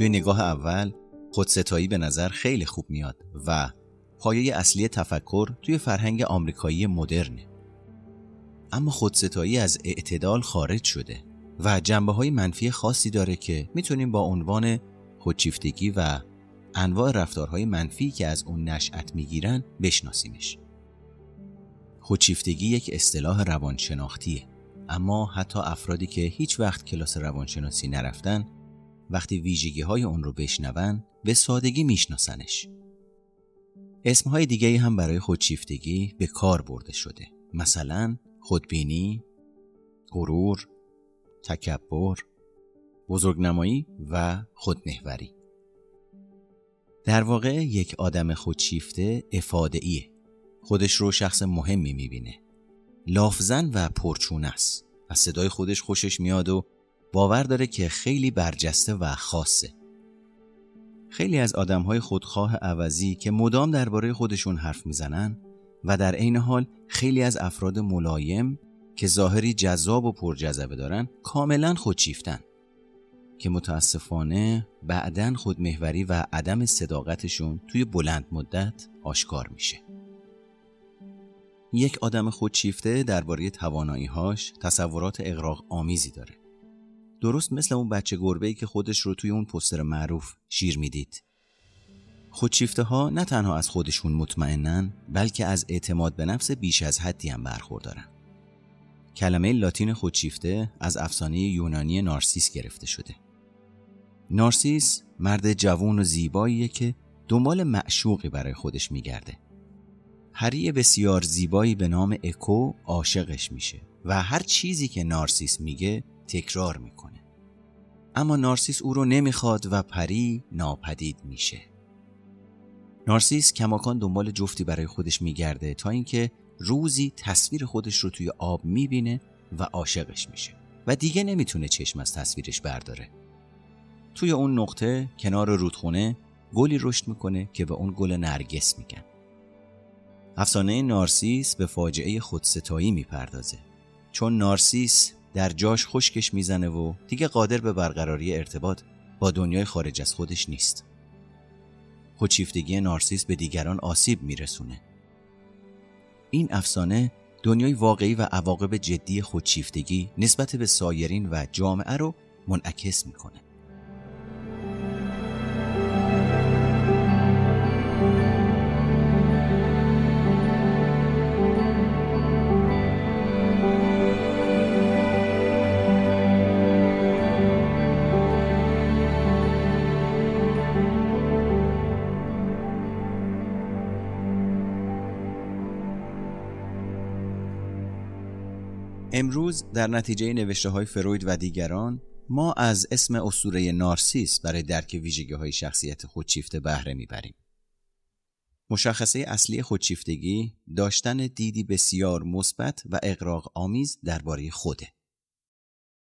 توی نگاه اول خودستایی به نظر خیلی خوب میاد و پایه اصلی تفکر توی فرهنگ آمریکایی مدرنه. اما خودستایی از اعتدال خارج شده و جنبه های منفی خاصی داره که می‌تونیم با عنوان خودشیفتگی و انواع رفتارهای منفی که از اون نشأت می‌گیرن بشناسیمش. خودشیفتگی یک اصطلاح روانشناختیه اما حتی افرادی که هیچ وقت کلاس روانشناسی نرفتن وقتی ویژگی های اون رو بشنون به سادگی میشناسنش. اسمهای دیگه هم برای خودشیفتگی به کار برده شده. مثلا خودبینی، غرور، تکبر، بزرگنمایی و خودمهوری در واقع یک آدم خودشیفته افادهیه خودش رو شخص مهمی می‌بینه. لافزن و پرچون است. از صدای خودش خوشش میاد و باور داره که خیلی برجسته و خاصه. خیلی از آدم های خودخواه عوضی که مدام درباره خودشون حرف می‌زنن و در عین حال خیلی از افراد ملایم که ظاهری جذاب و پرجذبه دارن کاملا خودشیفتن که متاسفانه بعدا خودمهوری و عدم صداقتشون توی بلند مدت آشکار میشه. یک آدم خودشیفته درباره تواناییهاش تصورات اقراق آمیزی داره. درست مثل اون بچه گربه ای که خودش رو توی اون پستر معروف شیر می‌دید. خودشیفته ها نه تنها از خودشون مطمئنن بلکه از اعتماد به نفس بیش از حدی هم برخوردارن کلمه لاتین خودشیفته از افسانه یونانی نارسیس گرفته شده. نارسیس مرد جوان و زیباییه که دنبال معشوقی برای خودش میگرده. هری بسیار زیبایی به نام اکو عاشقش میشه و هر چیزی که نارسیس میگه تکرار می‌کنه. اما نارسیس او رو نمی‌خواد و پری ناپدید میشه. نارسیس کماکان دنبال جفتی برای خودش میگرده تا اینکه روزی تصویر خودش رو توی آب می‌بینه و عاشقش میشه و دیگه نمی‌تونه چشم از تصویرش برداره. توی اون نقطه کنار رودخونه گلی رشد می‌کنه که به اون گل نرگس میگن. افسانه نارسیس به فاجعه خودستایی می‌پردازه. چون نارسیس در جاش خشکش می‌زنه و دیگه قادر به برقراری ارتباط با دنیای خارج از خودش نیست. خودشیفتگی نارسیس به دیگران آسیب میرسونه. این افسانه دنیای واقعی و عواقب جدی خودشیفتگی نسبت به سایرین و جامعه رو منعکس می‌کنه. امروز در نتیجه نوشته های فروید و دیگران ما از اسم اسطوره نارسیس برای درک ویژگی های شخصیت خودشیفته بهره می‌بریم. مشخصه اصلی خودشیفتگی داشتن دیدی بسیار مثبت و اقراق آمیز درباره خوده.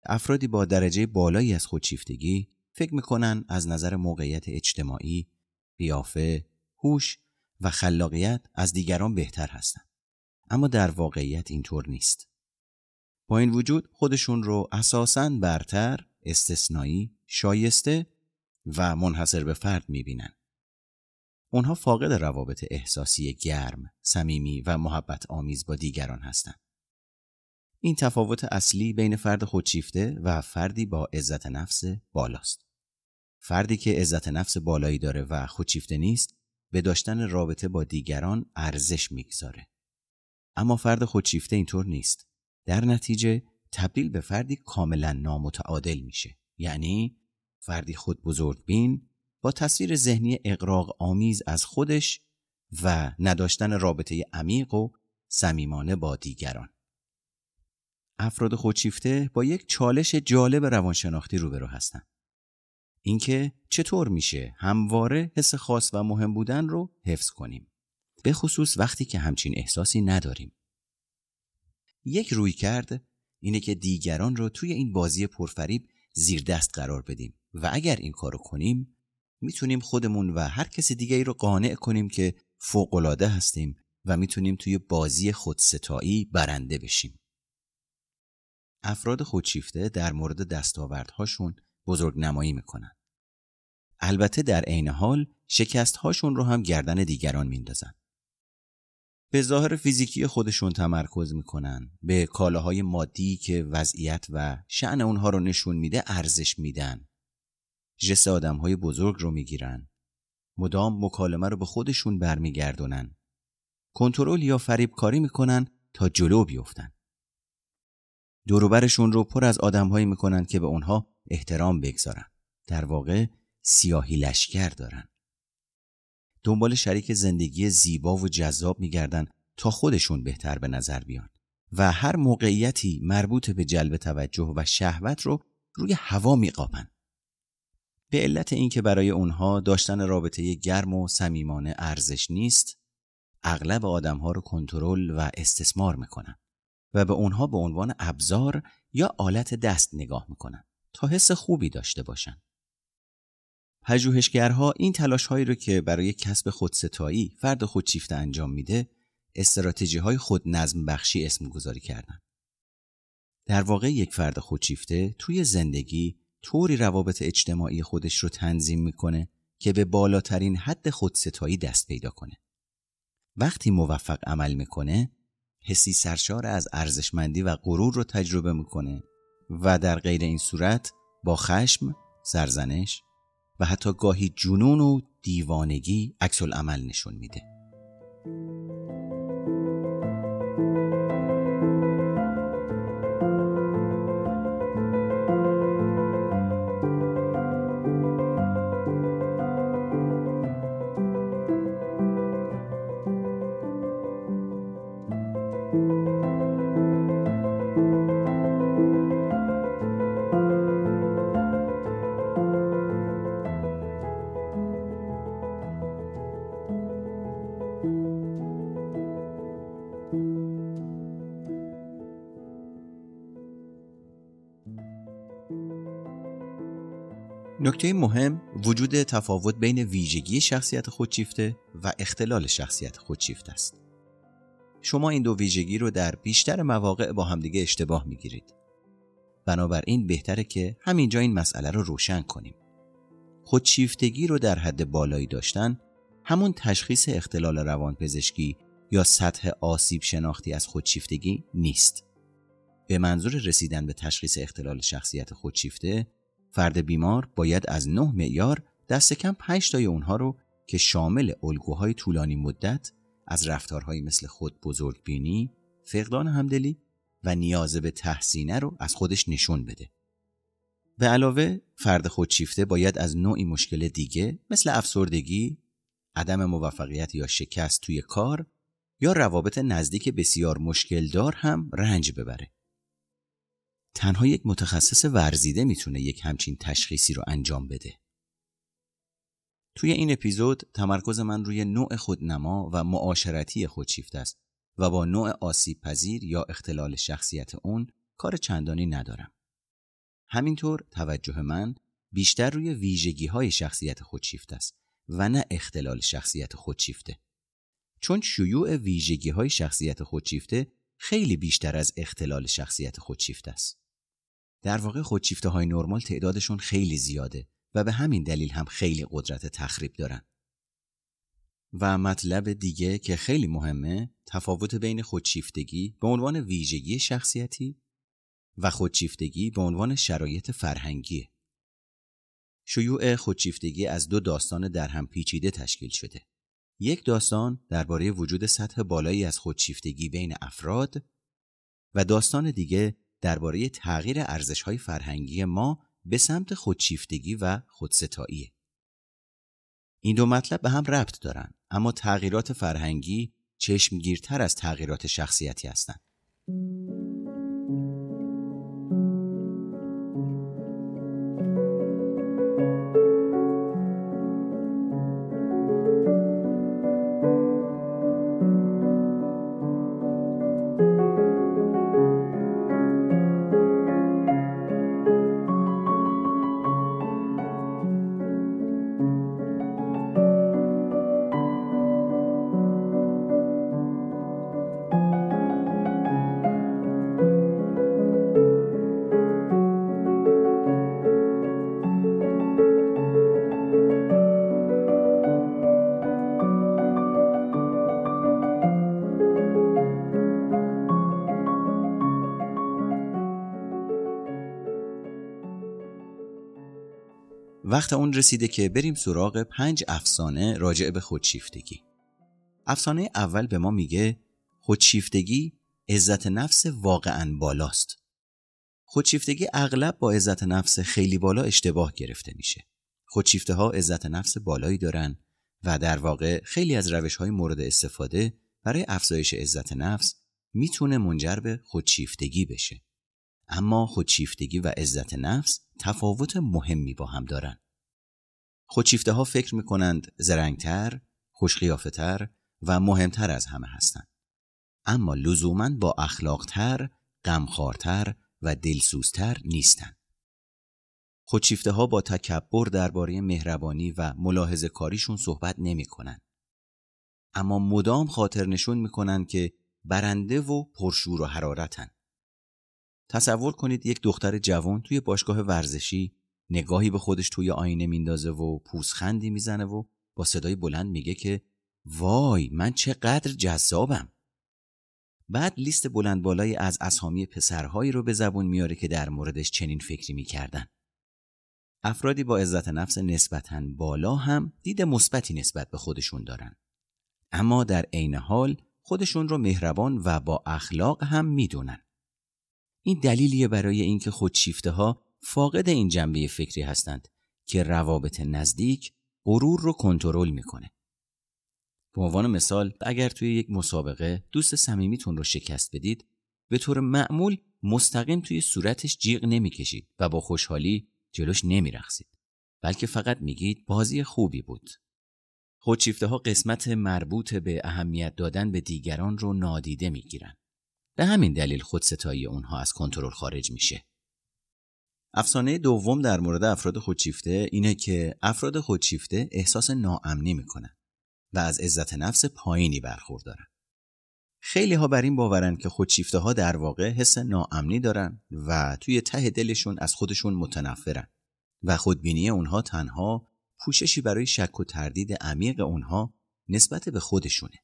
افرادی با درجه بالایی از خودشیفتگی فکر می‌کنن از نظر موقعیت اجتماعی، قیافه، هوش و خلاقیت از دیگران بهتر هستند. اما در واقعیت اینطور نیست. با این وجود خودشون رو اساساً برتر، استثنایی، شایسته و منحصر به فرد می‌بینن. اونها فاقد روابط احساسی گرم، صمیمی و محبت آمیز با دیگران هستند. این تفاوت اصلی بین فرد خودشیفته و فردی با عزت نفس بالاست. فردی که عزت نفس بالایی داره و خودشیفته نیست به داشتن رابطه با دیگران ارزش می‌گذاره. اما فرد خودشیفته اینطور نیست. در نتیجه تبدیل به فردی کاملا نامتعادل میشه. یعنی فردی خود بزرگبین با تصویر ذهنی اقراق آمیز از خودش و نداشتن رابطه عمیق و صمیمانه با دیگران. افراد خودشیفته با یک چالش جالب روانشناختی روبرو هستند اینکه چطور میشه همواره حس خاص و مهم بودن رو حفظ کنیم. به خصوص وقتی که همچین احساسی نداریم. یک روی کرد اینه که دیگران رو توی این بازی پرفریب زیر دست قرار بدیم و اگر این کارو کنیم می‌تونیم خودمون و هر کسی دیگه ای رو قانع کنیم که فوقالعاده هستیم و می‌تونیم توی بازی خودستایی برنده بشیم. افراد خودشیفته در مورد دستاوردهاشون بزرگ نمایی می‌کنن. البته در عین حال شکست هاشون رو هم گردن دیگران میندازن. به ظاهر فیزیکی خودشون تمرکز می‌کنن. به کالاهای مادی که وضعیت و شعن اونها رو نشون میده ارزش میدن. جس آدم های بزرگ رو می‌گیرن. مدام مکالمه رو به خودشون برمیگردونن. کنترل یا فریب کاری می‌کنن تا جلو بیفتن. دوروبرشون رو پر از آدمهایی می‌کنن که به اونها احترام بگذارن. در واقع سیاهی لشکر دارن. دنبال شریک زندگی زیبا و جذاب میگردن تا خودشون بهتر به نظر بیان و هر موقعیتی مربوط به جلب توجه و شهوت رو روی هوا میقاپن. به علت اینکه برای اونها داشتن رابطه گرم و صمیمانه ارزش نیست اغلب آدمها رو کنترل و استثمار می‌کنن و به اونها به عنوان ابزار یا آلت دست نگاه می‌کنن تا حس خوبی داشته باشن. پژوهشگرها این تلاش هایی رو که برای کسب خودستایی فرد خودشیفته انجام میده استراتژی های خود نظم بخشی اسم گذاری کردن. در واقع یک فرد خودشیفته توی زندگی طوری روابط اجتماعی خودش رو تنظیم می‌کنه که به بالاترین حد خودستایی دست پیدا کنه. وقتی موفق عمل می‌کنه حسی سرشار از ارزشمندی و غرور رو تجربه می‌کنه و در غیر این صورت با خشم، سرزنش و حتی گاهی جنون و دیوانگی عکس عمل نشون میده. وجود تفاوت بین ویژگی شخصیت خودشیفته و اختلال شخصیت خودشیفته است. شما این دو ویژگی رو در بیشتر مواقع با همدیگه اشتباه می‌گیرید. بنابراین بهتره که همینجا این مسئله رو روشن کنیم. خودشیفتگی رو در حد بالایی داشتن همون تشخیص اختلال روانپزشکی یا سطح آسیب شناختی از خودشیفتگی نیست. به منظور رسیدن به تشخیص اختلال شخصیت خودشیفته فرد بیمار باید از نه معیار دست کم پنج تای اونها رو که شامل الگوهای طولانی مدت از رفتارهایی مثل خود بزرگبینی، فقدان همدلی و نیاز به تحسینه رو از خودش نشون بده. به علاوه فرد خودشیفته باید از نوعی مشکل دیگه مثل افسردگی، عدم موفقیت یا شکست توی کار یا روابط نزدیک بسیار مشکل دار هم رنج ببره. تنها یک متخصص ورزیده می‌تونه یک همچین تشخیصی رو انجام بده. توی این اپیزود تمرکز من روی نوع خودنما و معاشرتی خودشیفته است و با نوع آسیب پذیر یا اختلال شخصیت اون کار چندانی ندارم. همینطور توجه من بیشتر روی ویژگی های شخصیت خودشیفته است و نه اختلال شخصیت خودشیفته. چون شیوع ویژگی های شخصیت خودشیفته خیلی بیشتر از اختلال شخصیت خودشیفته است. در واقع خودشیفته های نرمال تعدادشون خیلی زیاده و به همین دلیل هم خیلی قدرت تخریب دارن. و مطلب دیگه که خیلی مهمه تفاوت بین خودشیفتگی به عنوان ویژگی شخصیتی و خودشیفتگی به عنوان شرایط فرهنگیه. شیوع خودشیفتگی از دو داستان در هم پیچیده تشکیل شده. یک داستان درباره وجود سطح بالایی از خودشیفتگی بین افراد و داستان دیگه درباره تغییر ارزش‌های فرهنگی ما به سمت خودشیفتگی و خودستایی. این دو مطلب به هم ربط دارن اما تغییرات فرهنگی چشمگیرتر از تغییرات شخصیتی هستند. وقت اون رسیده که بریم سراغ پنج افسانه راجع به خودشیفتگی. افسانه اول به ما میگه خودشیفتگی عزت نفس واقعا بالاست. خودشیفتگی اغلب با عزت نفس خیلی بالا اشتباه گرفته میشه. خودشیفته ها عزت نفس بالایی دارن و در واقع خیلی از روش های مورد استفاده برای افزایش عزت نفس می‌تونه منجر به خودشیفتگی بشه. اما خودشیفتگی و عزت نفس تفاوت مهمی با هم دارن. خودشیفته ها فکر می‌کنند زرنگتر، خوشقیافتر و مهمتر از همه هستند. اما لزوما با اخلاقتر، غمخوارتر و دلسوزتر نیستند. خودشیفته ها با تکبر درباره مهربانی و ملاحظه کاریشون صحبت نمی کنن. اما مدام خاطر نشون می‌کنن که برنده و پرشور و حرارتن. تصور کنید یک دختر جوان توی باشگاه ورزشی نگاهی به خودش توی آینه میندازه و پوزخندی می‌زنه و با صدای بلند میگه که وای من چقدر جذابم. بعد لیست بلند بالایی از اسامی پسرهایی رو به زبون میاره که در موردش چنین فکری می‌کردن. افرادی با عزت نفس نسبتا بالا هم دید مثبتی نسبت به خودشون دارن. اما در عین حال خودشون رو مهربان و با اخلاق هم می‌دونن. این دلیلیه برای اینکه خودشیفته ها فاقد این جنبه فکری هستند که روابط نزدیک غرور رو کنترل می‌کنه. به عنوان مثال اگر توی یک مسابقه دوست صمیمیتون رو شکست بدید به طور معمول مستقیم توی صورتش جیغ نمی‌کشید و با خوشحالی جلوش نمیرخسید بلکه فقط میگید بازی خوبی بود. خودشیفته ها قسمت مربوط به اهمیت دادن به دیگران رو نادیده می‌گیرن. به همین دلیل خودستایی اونها از کنترل خارج میشه. افسانه دوم در مورد افراد خودشیفته اینه که افراد خودشیفته احساس ناامنی می‌کنن و از عزت نفس پایینی برخوردارن. خیلی ها بر این باورن که خودشیفته ها در واقع حس ناامنی دارن و توی ته دلشون از خودشون متنفرن و خودبینی اونها تنها پوششی برای شک و تردید عمیق اونها نسبت به خودشونه.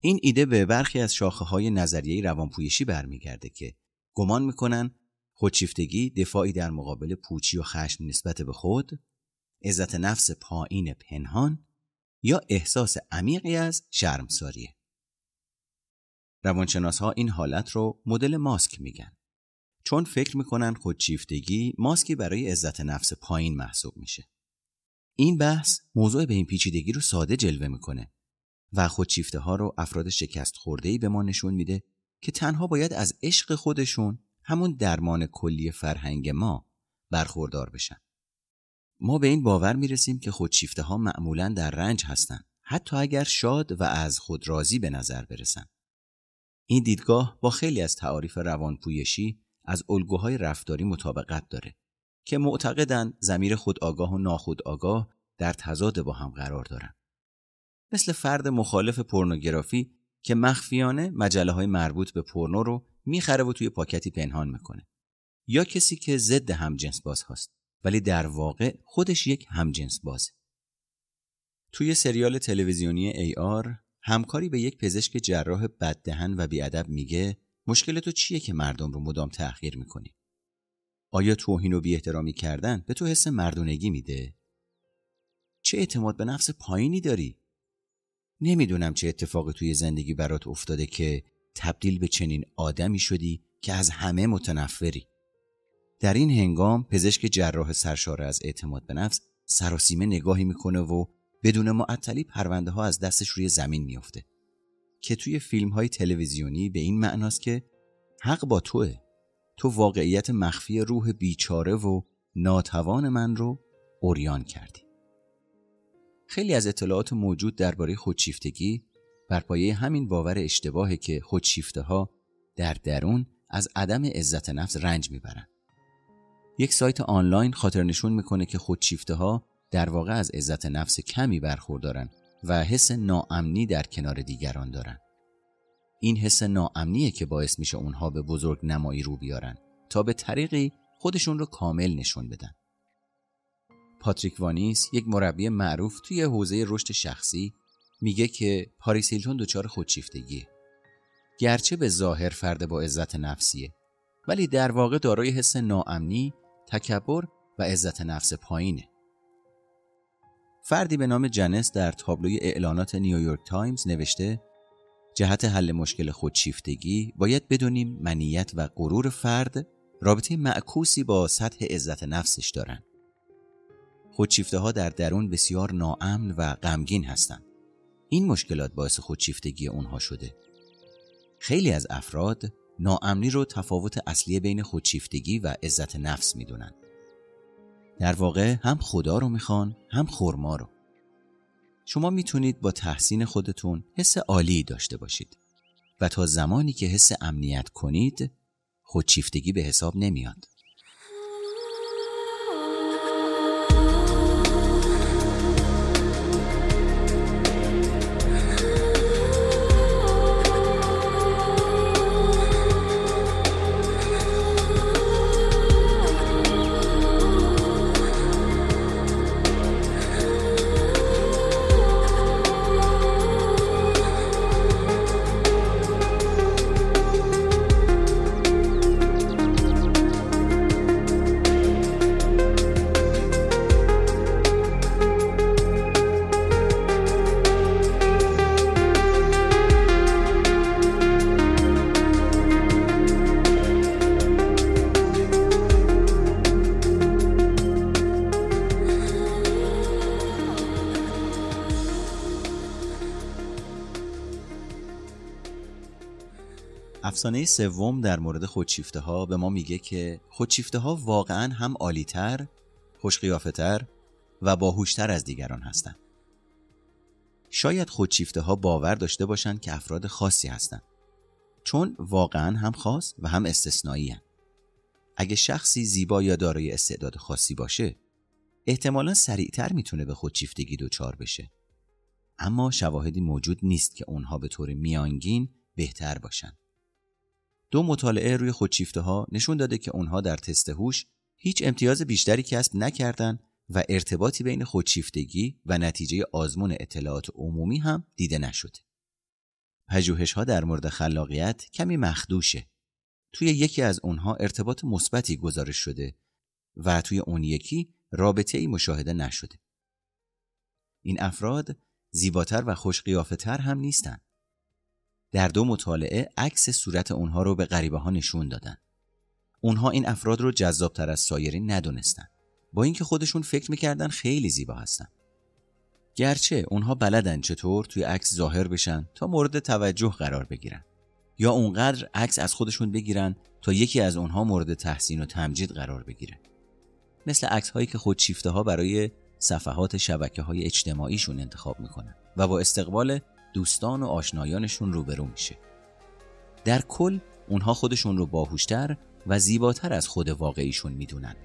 این ایده به برخی از شاخه های نظریه روانپویشی برمیگرده که گمان می‌کنن خودشیفتگی دفاعی در مقابل پوچی و خشم نسبت به خود، عزت نفس پایین پنهان یا احساس عمیقی از شرمساریه. روانشناس ها این حالت رو مدل ماسک میگن. چون فکر می‌کنن خودشیفتگی ماسکی برای عزت نفس پایین محسوب میشه. این بحث موضوع به این پیچیدگی رو ساده جلوه می‌کنه و خودشیفته ها رو افراد شکست خورده به ما نشون میده که تنها باید از عشق خودشون همون درمان کلی فرهنگ ما برخوردار بشن. ما به این باور می‌رسیم که خودشیفته ها معمولا در رنج هستند حتی اگر شاد و از خود راضی به نظر برسن. این دیدگاه با خیلی از تعاریف روانپویشی از الگوهای رفتاری مطابقت داره که معتقدن زمیر خودآگاه و ناخودآگاه در تضاد با هم قرار دارن. مثل فرد مخالف پورنوگرافی که مخفیانه مجله های مربوط به پورنو رو می‌خره و توی پاکتی پنهان می‌کنه یا کسی که ضد همجنس باز هست ولی در واقع خودش یک همجنس بازه توی سریال تلویزیونی ای آر همکاری به یک پزشک جراح بددهن و بیادب میگه مشکل تو چیه که مردم رو مدام تأخیر می‌کنی؟ آیا توهین و بی احترامی کردن به تو حس مردونگی میده؟ چه اعتماد به نفس پایینی داری؟ نمی‌دونم چه اتفاقی توی زندگی برات افتاده که تبدیل به چنین آدمی شدی که از همه متنفری. در این هنگام پزشک جراح سرشاره از اعتماد به نفس سراسیمه نگاهی می‌کنه و بدون معطلی پرونده ها از دستش روی زمین میافته. که توی فیلم های تلویزیونی به این معناست که حق با توه. تو واقعیت مخفی روح بیچاره و ناتوان من رو اوریان کردی. خیلی از اطلاعات موجود درباره خودشیفتگی بر پایه همین باور اشتباهه که خودشیفته ها در درون از عدم عزت نفس رنج می‌برن. یک سایت آنلاین خاطر نشون می‌کنه که خودشیفته ها در واقع از عزت نفس کمی برخوردارن و حس ناامنی در کنار دیگران دارن. این حس ناامنیه که باعث میشه اونها به بزرگ نمایی رو بیارن تا به طریقی خودشون رو کامل نشون بدن. پاتریک وانیس یک مربی معروف توی حوزه رشد شخصی میگه که پاریس هیلتون دچار خودشیفتگیه گرچه به ظاهر فرد با عزت نفسیه ولی در واقع دارای حس ناامنی، تکبر و عزت نفس پایینه فردی به نام جنس در تابلوی اعلانات نیویورک تایمز نوشته جهت حل مشکل خودشیفتگی باید بدونیم منیت و غرور فرد رابطه معکوسی با سطح عزت نفسش دارن. خودشیفته ها در درون بسیار ناامن و غمگین هستند. این مشکلات باعث خودشیفتگی اونها شده. خیلی از افراد ناامنی رو تفاوت اصلی بین خودشیفتگی و عزت نفس می‌دونن. در واقع هم خدا رو می‌خوان هم خورما رو. شما می‌تونید با تحسین خودتون حس عالی داشته باشید و تا زمانی که حس امنیت کنید خودشیفتگی به حساب نمیاد. افسانه سوم در مورد خودشیفته ها به ما میگه که خودشیفته ها واقعا هم عالیتر، خوشقیافهتر و باهوشتر از دیگران هستند. شاید خودشیفته ها باور داشته باشند که افراد خاصی هستند چون واقعا هم خاص و هم استثنایی هن. اگه شخصی زیبا یا دارای استعداد خاصی باشه احتمالا سریعتر می‌تونه به خودشیفتگی دچار بشه اما شواهدی موجود نیست که اونها به طور میانگین بهتر باشن دو مطالعه روی خودشیفته ها نشون داده که اونها در تست هوش هیچ امتیاز بیشتری کسب نکردند و ارتباطی بین خودشیفتگی و نتیجه آزمون اطلاعات عمومی هم دیده نشد. پژوهش ها در مورد خلاقیت کمی مخدوشه. توی یکی از اونها ارتباط مثبتی گزارش شده و توی اون یکی رابطه ای مشاهده نشده. این افراد زیباتر و خوشقیافه هم نیستند. در دو مطالعه عکس صورت اونها رو به غریبه ها نشون دادن. اونها این افراد رو جذابتر از سایرین ندونستن. با اینکه خودشون فکر می‌کردن خیلی زیبا هستن. گرچه اونها بلدن چطور توی عکس ظاهر بشن تا مورد توجه قرار بگیرن یا اونقدر عکس از خودشون بگیرن تا یکی از اونها مورد تحسین و تمجید قرار بگیره. مثل عکس هایی که خودشیفته ها برای صفحات شبکه های اجتماعیشون انتخاب می‌کنن و با استقبال دوستان و آشنایانشون روبرو میشه. در کل اونها خودشون رو باهوشتر و زیباتر از خود واقعیشون می‌دونن.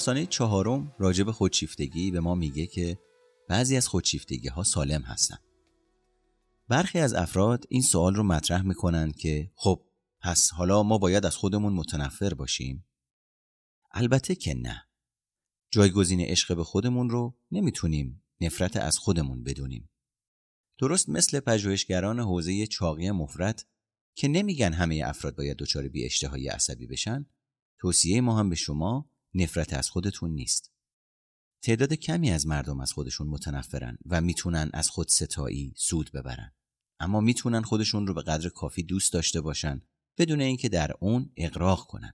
افسانه چهارم راجب خودشیفتگی به ما میگه که بعضی از خودشیفتگی ها سالم هستن. برخی از افراد این سوال رو مطرح می‌کنن که خب پس حالا ما باید از خودمون متنفر باشیم؟ البته که نه. جایگزین عشق به خودمون رو نمی‌تونیم نفرت از خودمون بدونیم. درست مثل پژوهشگران حوزه چاقی مفرد که نمیگن همه افراد باید دچار بی اشتهایی عصبی بشن توصیه ما هم به شما نفرت از خودتون نیست. تعداد کمی از مردم از خودشون متنفرن و می‌تونن از خود ستایی سود ببرن. اما می‌تونن خودشون رو به قدر کافی دوست داشته باشن بدون اینکه در اون اقراق کنن.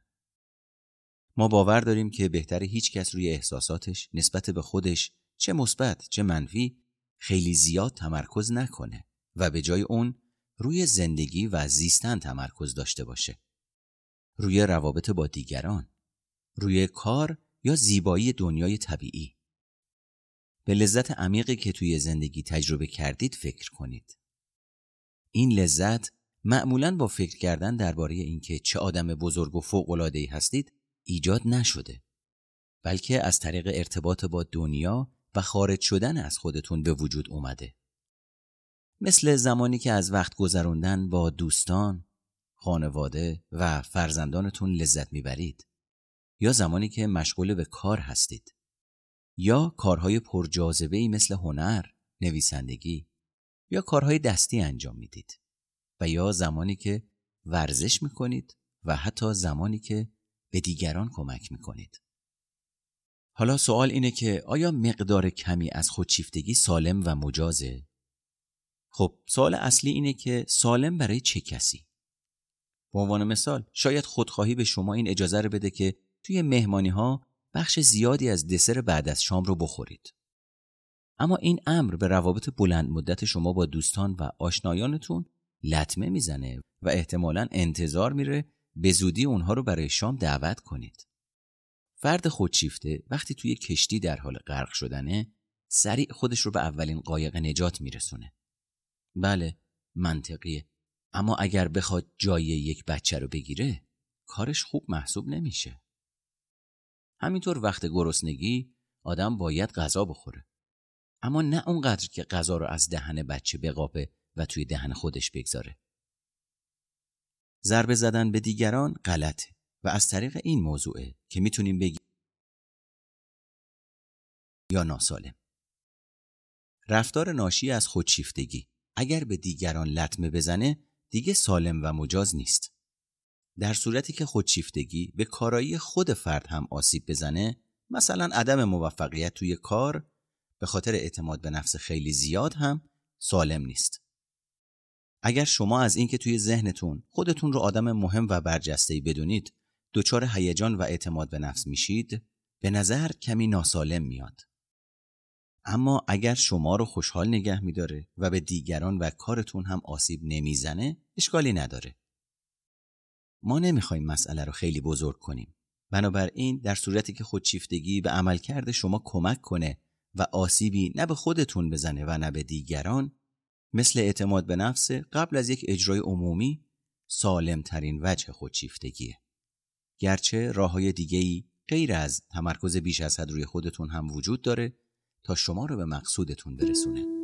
ما باور داریم که بهتر هیچ کس روی احساساتش نسبت به خودش چه مثبت چه منفی خیلی زیاد تمرکز نکنه و به جای اون روی زندگی و زیستن تمرکز داشته باشه. روی روابط با دیگران روی کار یا زیبایی دنیای طبیعی. به لذت عمیقی که توی زندگی تجربه کردید فکر کنید. این لذت معمولا با فکر کردن درباره اینکه چه آدم بزرگ و فوق‌العاده‌ای هستید ایجاد نشده بلکه از طریق ارتباط با دنیا و خارج شدن از خودتون به وجود اومده. مثل زمانی که از وقت گذراندن با دوستان، خانواده و فرزندانتون لذت می‌برید. یا زمانی که مشغول به کار هستید یا کارهای پرجاذبه مثل هنر، نویسندگی یا کارهای دستی انجام می‌دید و یا زمانی که ورزش می‌کنید و حتی زمانی که به دیگران کمک می‌کنید. حالا سوال اینه که آیا مقدار کمی از خودشیفتگی سالم و مجازه؟ خب سوال اصلی اینه که سالم برای چه کسی؟ به عنوان مثال شاید خودخواهی به شما این اجازه رو بده که توی مهمانی ها بخش زیادی از دسر بعد از شام رو بخورید. اما این امر به روابط بلند مدت شما با دوستان و آشنایانتون لطمه می‌زنه و احتمالا انتظار میره به زودی اونها رو برای شام دعوت کنید. فرد خودشیفته وقتی توی کشتی در حال غرق شدنه سریع خودش رو به اولین قایق نجات میرسونه. بله منطقیه اما اگر بخواد جای یک بچه رو بگیره کارش خوب محسوب نمیشه. همینطور وقت گرسنگی آدم باید غذا بخوره. اما نه اونقدر که غذا رو از دهن بچه بقاپه و توی دهن خودش بگذاره. ضربه زدن به دیگران غلطه و از طریق این موضوعه که می‌تونیم بگیم یا ناسالم. رفتار ناشی از خودشیفتگی اگر به دیگران لطمه بزنه دیگه سالم و مجاز نیست. در صورتی که خودشیفتگی به کارایی خود فرد هم آسیب بزنه مثلا عدم موفقیت توی کار به خاطر اعتماد به نفس خیلی زیاد هم سالم نیست. اگر شما از اینکه توی ذهنتون خودتون رو آدم مهم و برجسته‌ای بدونید دچار هیجان و اعتماد به نفس میشید به نظر کمی ناسالم میاد. اما اگر شما رو خوشحال نگه میداره و به دیگران و کارتون هم آسیب نمی‌زنه اشکالی نداره. ما نمی‌خوایم مسئله رو خیلی بزرگ کنیم. بنابراین در صورتی که خودشیفتگی به عملکرد شما کمک کنه و آسیبی نه به خودتون بزنه و نه به دیگران مثل اعتماد به نفس قبل از یک اجرای عمومی سالم ترین وجه خودشیفتگیه. گرچه راه های دیگه غیر از تمرکز بیش از حد روی خودتون هم وجود داره تا شما رو به مقصودتون برسونه.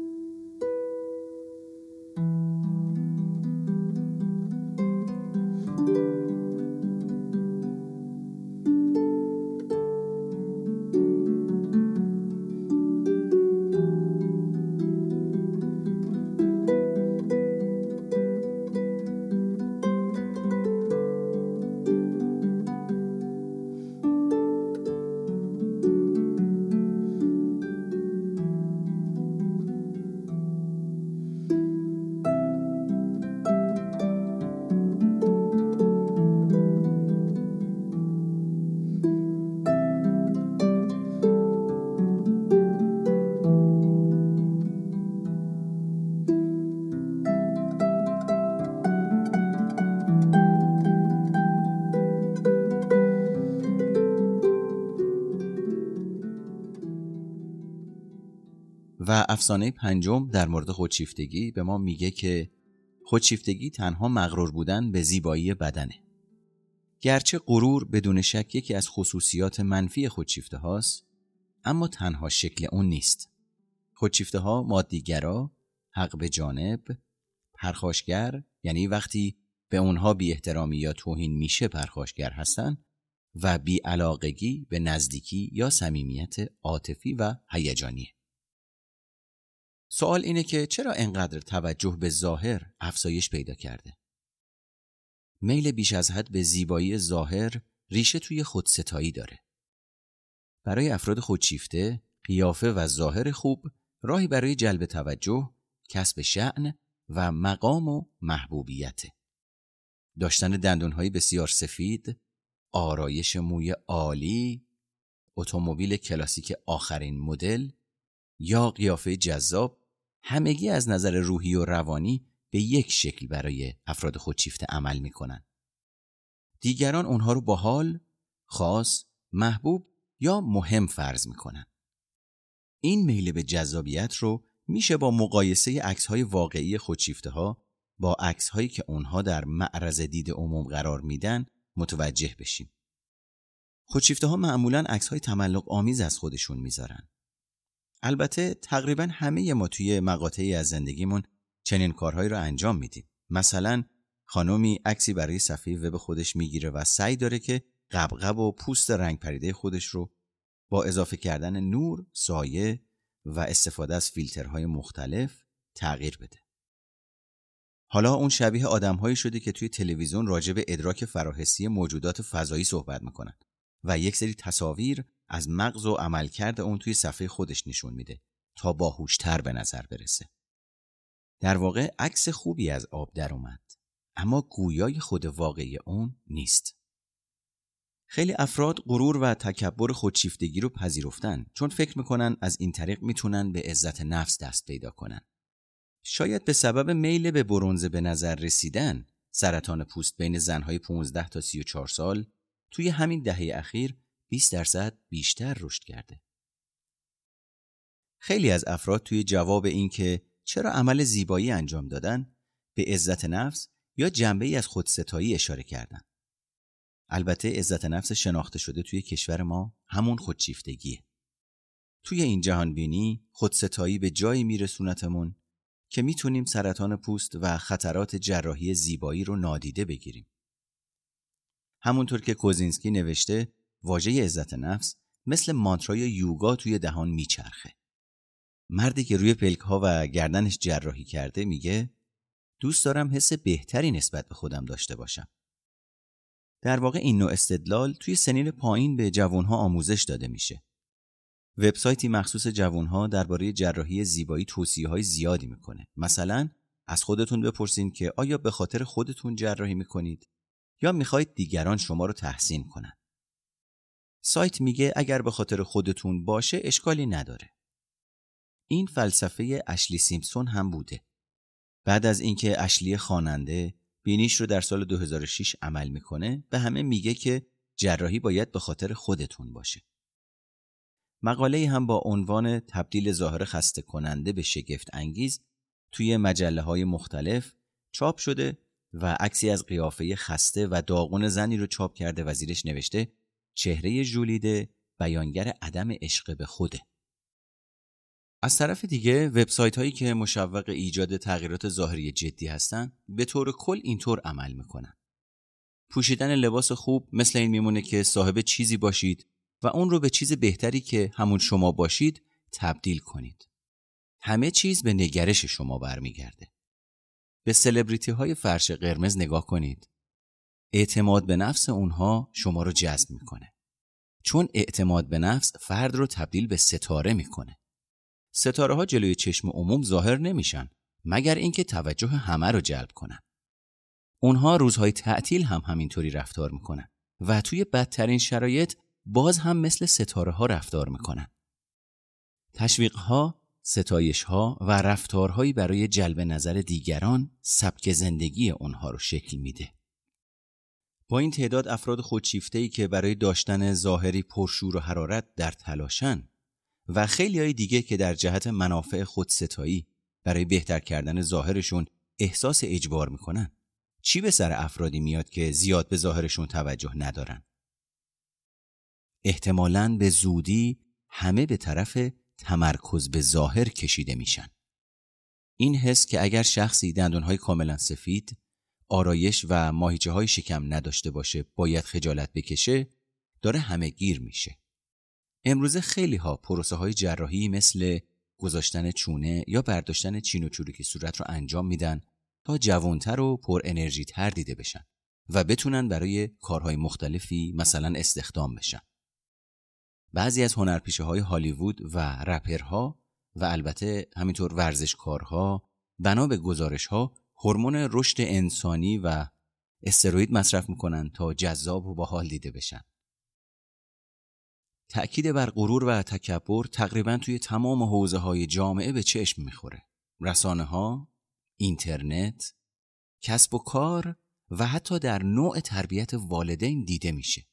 افسانه پنجم در مورد خودشیفتگی به ما میگه که خودشیفتگی تنها مغرور بودن به زیبایی بدنه. گرچه غرور بدون شک یکی از خصوصیات منفی خودشیفته هاست اما تنها شکل اون نیست. خودشیفته ها مادیگرا، حق به جانب، پرخاشگر یعنی وقتی به اونها بی احترامی یا توهین میشه پرخاشگر هستن و بی علاقگی به نزدیکی یا صمیمیت عاطفی و هیجانیه. سوال اینه که چرا انقدر توجه به ظاهر افزایش پیدا کرده؟ میل بیش از حد به زیبایی ظاهر ریشه توی خودستایی داره. برای افراد خودشیفته، قیافه و ظاهر خوب راهی برای جلب توجه، کسب شعن و مقام و محبوبیته. داشتن دندونهای بسیار سفید، آرایش موی عالی، اتومبیل کلاسیک آخرین مدل یا قیافه جذاب همگی از نظر روحی و روانی به یک شکل برای افراد خودشیفته عمل می‌کنن. دیگران اونها رو با حال، خاص، محبوب یا مهم فرض می‌کنن. این میل به جذابیت رو میشه با مقایسه عکس های واقعی خودشیفته ها با عکس هایی که اونها در معرض دید عموم قرار میدن متوجه بشیم. خودشیفته ها معمولا عکس های تملق آمیز از خودشون می‌ذارن. البته تقریبا همه ما توی مقاطعی از زندگیمون چنین کارهایی رو انجام میدیم. مثلا خانمی عکسی برای صفحه وب خودش می‌گیره و سعی داره که قبقب و پوست رنگ پریده خودش رو با اضافه کردن نور، سایه و استفاده از فیلترهای مختلف تغییر بده. حالا اون شبیه آدمهایی شده که توی تلویزیون راجع به ادراک فراحسی موجودات فضایی صحبت می‌کنن و یک سری تصاویر از مغز و عملکرد اون توی صفحه خودش نشون میده تا باهوشتر به نظر برسه. در واقع عکس خوبی از آب در اومد اما گویای خود واقعی اون نیست. خیلی افراد غرور و تکبر خودشیفتگی رو پذیرفتن چون فکر می‌کنن از این طریق می‌تونن به عزت نفس دست پیدا کنن. شاید به سبب میل به برونزه به نظر رسیدن سرطان پوست بین زنهای 15 تا 34 سال توی همین دهه اخیر 20 درصد بیشتر رشد کرده. خیلی از افراد توی جواب این که چرا عمل زیبایی انجام دادن به عزت نفس یا جنبه ای از خودستایی اشاره کردن. البته عزت نفس شناخته شده توی کشور ما همون خودشیفتگیه. توی این جهان بینی خودستایی به جایی میرسونتمون که می‌تونیم سرطان پوست و خطرات جراحی زیبایی رو نادیده بگیریم. همونطور که کوزینسکی نوشته واژه عزت نفس مثل مانترای یوگا توی دهان میچرخه. مردی که روی پلک ها و گردنش جراحی کرده میگه دوست دارم حس بهتری نسبت به خودم داشته باشم. در واقع این نوع استدلال توی سنین پایین به جوانها آموزش داده میشه. وبسایتی مخصوص جوانها درباره جراحی زیبایی توصیه های زیادی می‌کنه. مثلا از خودتون بپرسین که آیا به خاطر خودتون جراحی می‌کنید یا می‌خواید دیگران شما رو تحسین کنن. سایت میگه اگر به خاطر خودتون باشه اشکالی نداره. این فلسفه اشلی سیمپسون هم بوده. بعد از اینکه اشلی خواننده بینیش رو در سال 2006 عمل می‌کنه به همه میگه که جراحی باید به خاطر خودتون باشه. مقاله هم با عنوان تبدیل ظاهر خسته کننده به شگفت انگیز توی مجله های مختلف چاپ شده و عکسی از قیافه خسته و داغون زنی رو چاپ کرده و زیرش نوشته چهره ژولیده بیانگر عدم عشق به خوده. از طرف دیگه وبسایت هایی که مشوق ایجاد تغییرات ظاهری جدی هستن به طور کل اینطور عمل می‌کنن. پوشیدن لباس خوب مثل این میمونه که صاحب چیزی باشید و اون رو به چیز بهتری که همون شما باشید تبدیل کنید. همه چیز به نگرش شما برمیگرده. به سلبریتی های فرش قرمز نگاه کنید. اعتماد به نفس اونها شما رو جذب می‌کنه. چون اعتماد به نفس فرد رو تبدیل به ستاره می‌کنه. ستاره ها جلوی چشم عموم ظاهر نمیشن مگر اینکه توجه همه رو جلب کنن. اونها روزهای تعطیل هم همینطوری رفتار می‌کنن و توی بدترین شرایط باز هم مثل ستاره ها رفتار می‌کنن. تشویق ها، ستایش ها و رفتارهایی برای جلب نظر دیگران سبک زندگی اونها رو شکل میده. با این تعداد افراد خودشیفته که برای داشتن ظاهری پرشور و حرارت در تلاشن و خیلی های دیگه که در جهت منافع خودستایی برای بهتر کردن ظاهرشون احساس اجبار می‌کنن. چی به سر افرادی میاد که زیاد به ظاهرشون توجه ندارن؟ احتمالاً به زودی همه به طرف تمرکز به ظاهر کشیده میشن. این حس که اگر شخصی دندونهای کاملا سفید آرایش و ماهیچه های شکم نداشته باشه باید خجالت بکشه داره همه گیر میشه امروزه خیلی ها پروسه های جراحی مثل گذاشتن چونه یا برداشتن چین و چروک صورت رو انجام میدن تا جوانتر و پر انرژی تر دیده بشن و بتونن برای کارهای مختلفی مثلا استخدام بشن. بعضی از هنرپیشه های هالیوود و رپرها و البته همینطور ورزشکارها بنا به گزارش ها هورمون رشد انسانی و استروید مصرف می‌کنن تا جذاب و باحال دیده بشن. تأکید بر غرور و تکبر تقریبا توی تمام حوزه های جامعه به چشم می‌خوره. رسانه ها، اینترنت، کسب و کار و حتی در نوع تربیت والدین دیده میشه.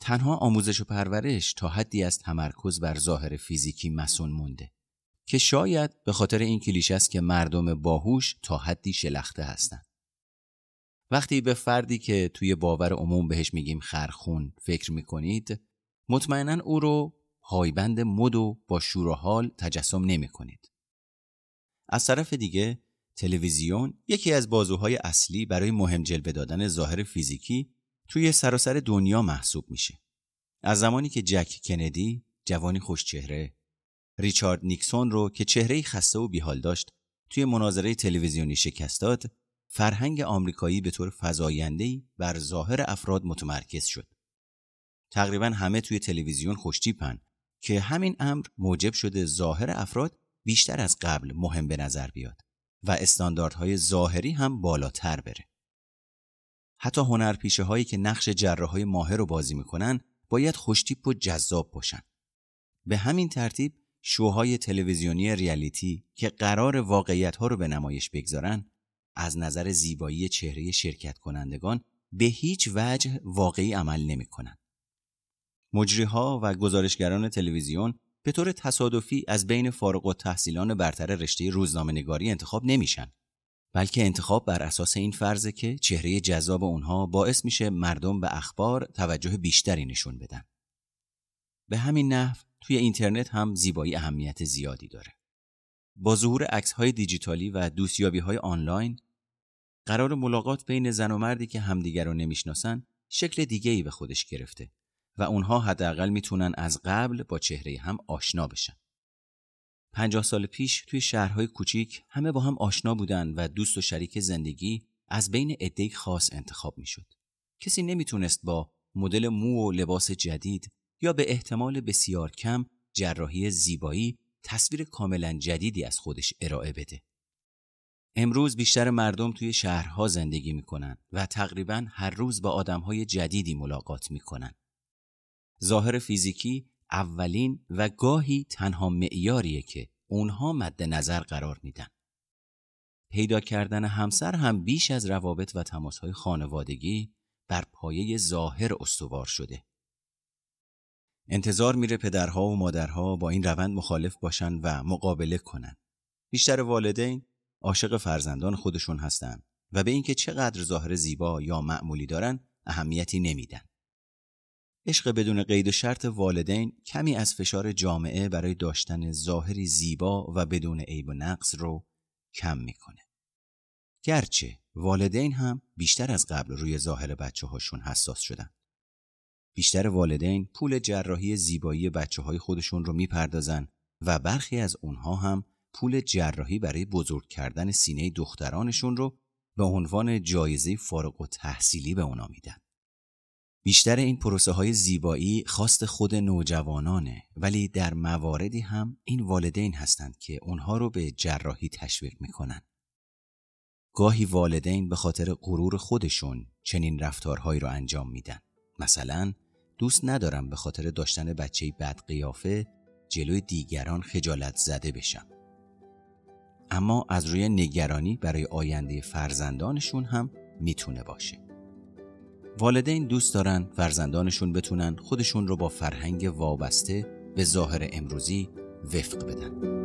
تنها آموزش و پرورش تا حدی از تمرکز بر ظاهر فیزیکی مسون مونده که شاید به خاطر این کلیش است که مردم باهوش تا حدی شلخته هستند. وقتی به فردی که توی باور عموم بهش میگیم خرخون فکر می‌کنید مطمئنا او رو پایبند مد و با شور و حال تجسم نمی کنید. از طرف دیگه تلویزیون یکی از بازوهای اصلی برای مهم جلوه دادن ظاهر فیزیکی توی سراسر دنیا محسوب میشه. از زمانی که جک کندی جوانی خوشچهره ریچارد نیکسون رو که چهره خسته و بیحال داشت توی مناظره تلویزیونی شکست داد فرهنگ آمریکایی به طور فزاینده‌ای بر ظاهر افراد متمرکز شد. تقریبا همه توی تلویزیون خوشتیپن که همین امر موجب شده ظاهر افراد بیشتر از قبل مهم به نظر بیاد و استانداردهای ظاهری هم بالاتر بره. حتی هنرپیشه هایی که نقش جراح های ماهر رو بازی می‌کنن باید خوشتیپ و جذاب باشن. به همین ترتیب شوهای تلویزیونی ریالیتی که قرار واقعیت ها رو به نمایش بگذارن از نظر زیبایی چهره شرکت کنندگان به هیچ وجه واقعی عمل نمی کنن. مجریها و گزارشگران تلویزیون به طور تصادفی از بین فارغ و تحصیلان برتر رشته روزنامه نگاری انتخاب نمیشن بلکه انتخاب بر اساس این فرضه که چهره جذاب اونها باعث میشه مردم به اخبار توجه بیشتری نشون بدن. به همین نحو توی اینترنت هم زیبایی اهمیت زیادی داره. با ظهور عکس های دیجیتالی و دوستیابی های آنلاین قرار ملاقات بین زن و مردی که همدیگر رو نمی‌شناسن شکل دیگه ای به خودش گرفته و اونها حداقل می‌تونن از قبل با چهره هم آشنا بشن. پنجاه سال پیش توی شهرهای کوچیک همه با هم آشنا بودن و دوست و شریک زندگی از بین عدهای خاص انتخاب می‌شد. کسی نمی‌تونست با مدل مو و لباس جدید یا به احتمال بسیار کم جراحی زیبایی تصویر کاملا جدیدی از خودش ارائه بده. امروز بیشتر مردم توی شهرها زندگی می‌کنن و تقریبا هر روز با آدمهای جدیدی ملاقات می‌کنن. ظاهر فیزیکی اولین و گاهی تنها معیاریه که اونها مد نظر قرار میدن. پیدا کردن همسر هم بیش از روابط و تماسهای خانوادگی بر پایه ظاهر استوار شده. انتظار میره پدرها و مادرها با این روند مخالف باشن و مقابله کنن. بیشتر والدین عاشق فرزندان خودشون هستن و به اینکه چقدر ظاهر زیبا یا معمولی دارن اهمیتی نمیدن. عشق بدون قید و شرط والدین کمی از فشار جامعه برای داشتن ظاهری زیبا و بدون عیب و نقص رو کم می‌کنه. گرچه والدین هم بیشتر از قبل روی ظاهر بچه هاشون حساس شدن. بیشتر والدین پول جراحی زیبایی بچه های خودشون رو می‌پردازن و برخی از اونها هم پول جراحی برای بزرگ کردن سینه دخترانشون رو به عنوان جایزه فارغ و تحصیلی به اونا میدن. بیشتر این پروسه های زیبایی خواست خود نوجوانانه ولی در مواردی هم این والدین هستند که اونها رو به جراحی تشویق می‌کنن. گاهی والدین به خاطر غرور خودشون چنین رفتارهایی رو انجام میدن. مثلا دوست ندارم به خاطر داشتن بچه بد قیافه جلوی دیگران خجالت زده بشم. اما از روی نگرانی برای آینده فرزندانشون هم می‌تونه باشه. والدین دوست دارن فرزندانشون بتونن خودشون رو با فرهنگ وابسته به ظاهر امروزی وفق بدن.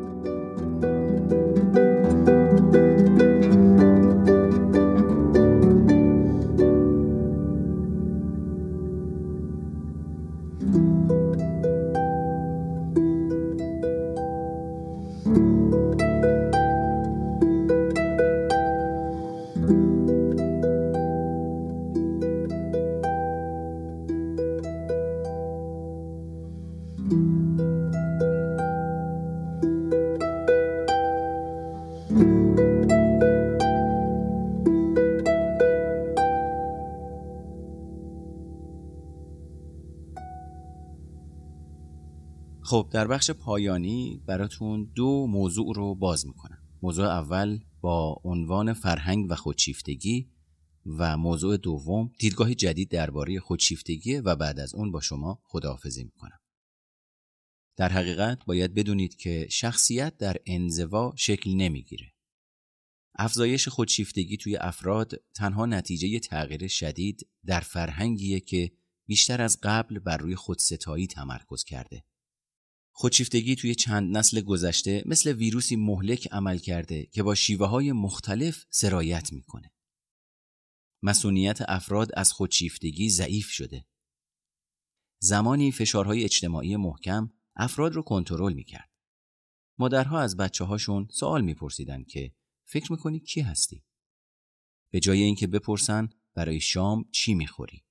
در بخش پایانی براتون دو موضوع رو باز می‌کنم. موضوع اول با عنوان فرهنگ و خودشیفتگی و موضوع دوم دیدگاه جدید درباره خودشیفتگی و بعد از اون با شما خداحافظی می‌کنم. در حقیقت باید بدونید که شخصیت در انزوا شکل نمی‌گیره. افزایش خودشیفتگی توی افراد تنها نتیجه تغییر شدید در فرهنگیه که بیشتر از قبل بر روی خودستایی تمرکز کرده. خودشیفتگی توی چند نسل گذشته مثل ویروسی مهلک عمل کرده که با شیوه های مختلف سرایت می‌کنه. مسئولیت افراد از خودشیفتگی ضعیف شده. زمانی فشارهای اجتماعی محکم افراد رو کنترل می‌کرد. مادرها از بچه هاشون سوال میپرسیدن که فکر می‌کنی کی هستی؟ به جای اینکه بپرسن برای شام چی می‌خوری؟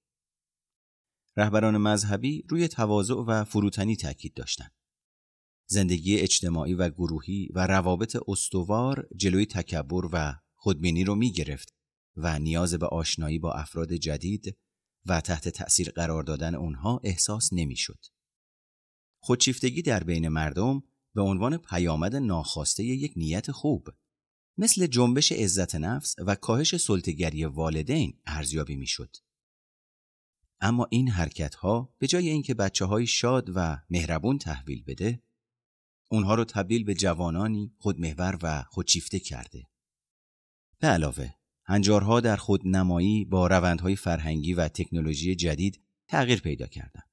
رهبران مذهبی روی تواضع و فروتنی تاکید داشتند. زندگی اجتماعی و گروهی و روابط استوار جلوی تکبر و خودبینی رو می گرفت و نیاز به آشنایی با افراد جدید و تحت تأثیر قرار دادن اونها احساس نمی‌شد. خودشیفتگی در بین مردم به عنوان پیامد ناخواسته یک نیت خوب مثل جنبش عزت نفس و کاهش سلطگری والدین ارزیابی می‌شد. اما این حرکت ها به جای اینکه بچه های شاد و مهربون تحویل بده اونها رو تبدیل به جوانانی خودمحور و خودشیفته کرده. به علاوه هنجارها در خودنمایی با روندهای فرهنگی و تکنولوژی جدید تغییر پیدا کردند.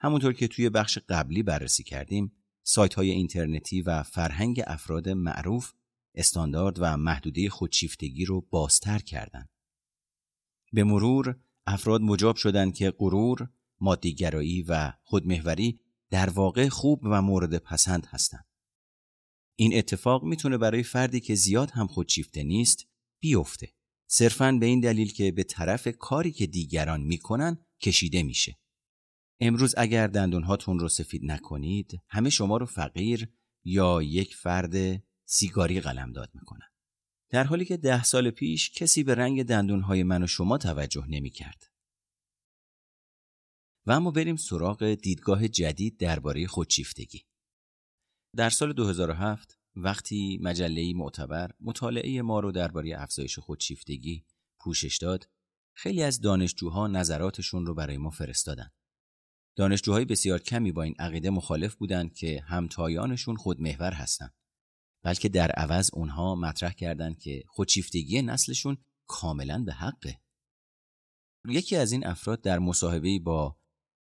همونطور که توی بخش قبلی بررسی کردیم، سایت های اینترنتی و فرهنگ افراد معروف استاندارد و محدوده خودشیفتگی رو بازتر کردند. به مرور افراد مجاب شدند که غرور، مادیگرایی و خودمهوری در واقع خوب و مورد پسند هستند. این اتفاق می‌تونه برای فردی که زیاد هم خودشیفته نیست بیفته. صرفاً به این دلیل که به طرف کاری که دیگران می‌کنن کشیده میشه. امروز اگر دندونهاتون رو سفید نکنید همه شما رو فقیر یا یک فرد سیگاری قلمداد می‌کنن. در حالی که ده سال پیش کسی به رنگ دندونهای من و شما توجه نمی‌کرد. و اما بریم سراغ دیدگاه جدید درباره خودشیفتگی. در سال 2007 وقتی مجله معتبر مطالعه ما رو درباره افزایش خودشیفتگی پوشش داد، خیلی از دانشجوها نظراتشون رو برای ما فرستادن. دانشجوهای بسیار کمی با این عقیده مخالف بودند که همتایانشون خودمحور هستند. بلکه در عوض اونها مطرح کردند که خودشیفتگی نسلشون کاملا به حقه. یکی از این افراد در مصاحبه با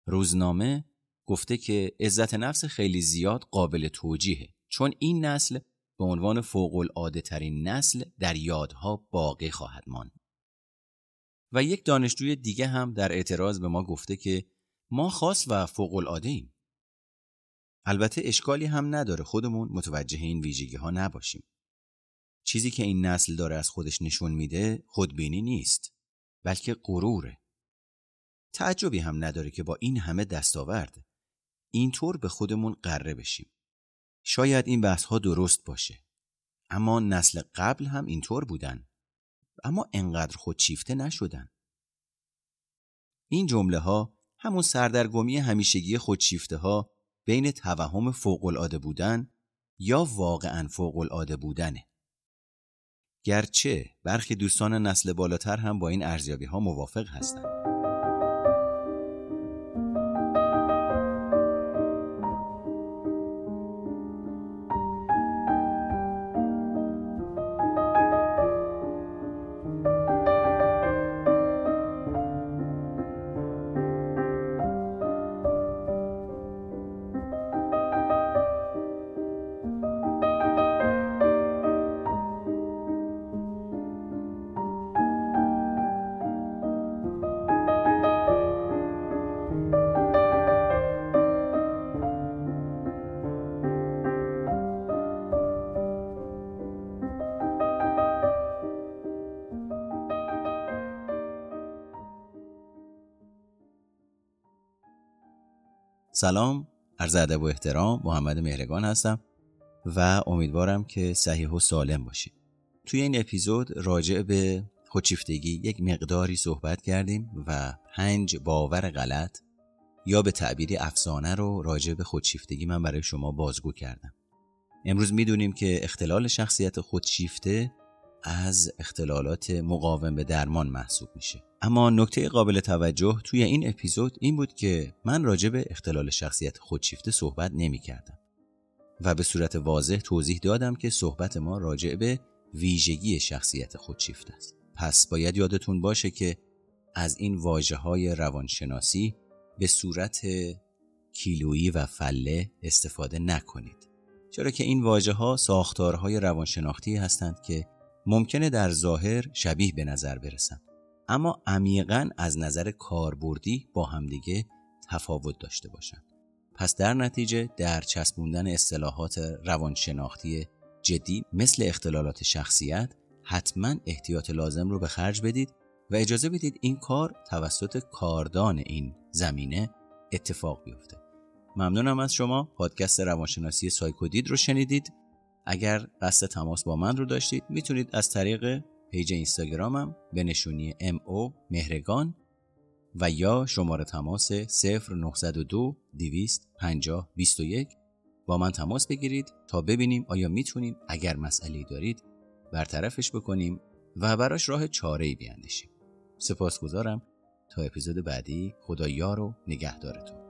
روزنامه گفته که عزت نفس خیلی زیاد قابل توجیهه چون این نسل به عنوان فوق العاده ترین نسل در یادها باقی خواهد ماند. و یک دانشجوی دیگه هم در اعتراض به ما گفته که ما خاص و فوق العاده ایم. البته اشکالی هم نداره خودمون متوجه این ویژگی ها نباشیم. چیزی که این نسل داره از خودش نشون میده خودبینی نیست بلکه غروره. تعجبی هم نداره که با این همه دستاورد اینطور به خودمون قره بشیم. شاید این بحث ها درست باشه. اما نسل قبل هم اینطور بودن. اما انقدر خودشیفته نشدن. این جمله ها همون سردرگمی همیشگی خودشیفته ها بین توهم فوق العاده بودن یا واقعا فوق العاده بودنه. گرچه برخی دوستان نسل بالاتر هم با این ارزیابی ها موافق هستند. سلام عرض ادب و احترام محمد مهرگان هستم و امیدوارم که صحیح و سالم باشید. توی این اپیزود راجع به خودشیفتگی یک مقداری صحبت کردیم و پنج باور غلط یا به تعبیری افسانه رو راجع به خودشیفتگی من برای شما بازگو کردم. امروز می‌دونیم که اختلال شخصیت خودشیفته از اختلالات مقاوم به درمان محسوب میشه. اما نکته قابل توجه توی این اپیزود این بود که من راجع به اختلال شخصیت خودشیفته صحبت نمی کردم و به صورت واضح توضیح دادم که صحبت ما راجع به ویژگی شخصیت خودشیفته است. پس باید یادتون باشه که از این واجه های روانشناسی به صورت کیلویی و فله استفاده نکنید. چرا که این واجه ها ساختارهای روانشناختی هستند که ممکنه در ظاهر شبیه به نظر برسند اما عمیقا از نظر کاربردی با همدیگه تفاوت داشته باشند پس در نتیجه در چسبوندن اصطلاحات روانشناختی جدی مثل اختلالات شخصیت حتما احتیاط لازم رو به خرج بدید و اجازه بدید این کار توسط کاردان این زمینه اتفاق بیفته. ممنونم از شما. پادکست روانشناسی سایکودید رو شنیدید. اگر قصد تماس با من رو داشتید می‌تونید از طریق پیج اینستاگرامم به نشونی MO مهرگان و یا شماره تماس 0902 250 21 با من تماس بگیرید تا ببینیم آیا می‌تونیم اگر مسئله دارید برطرفش بکنیم و براش راه چاره ای بیاندیشیم. سپاسگزارم. تا اپیزود بعدی خدا یار و نگهدارتون.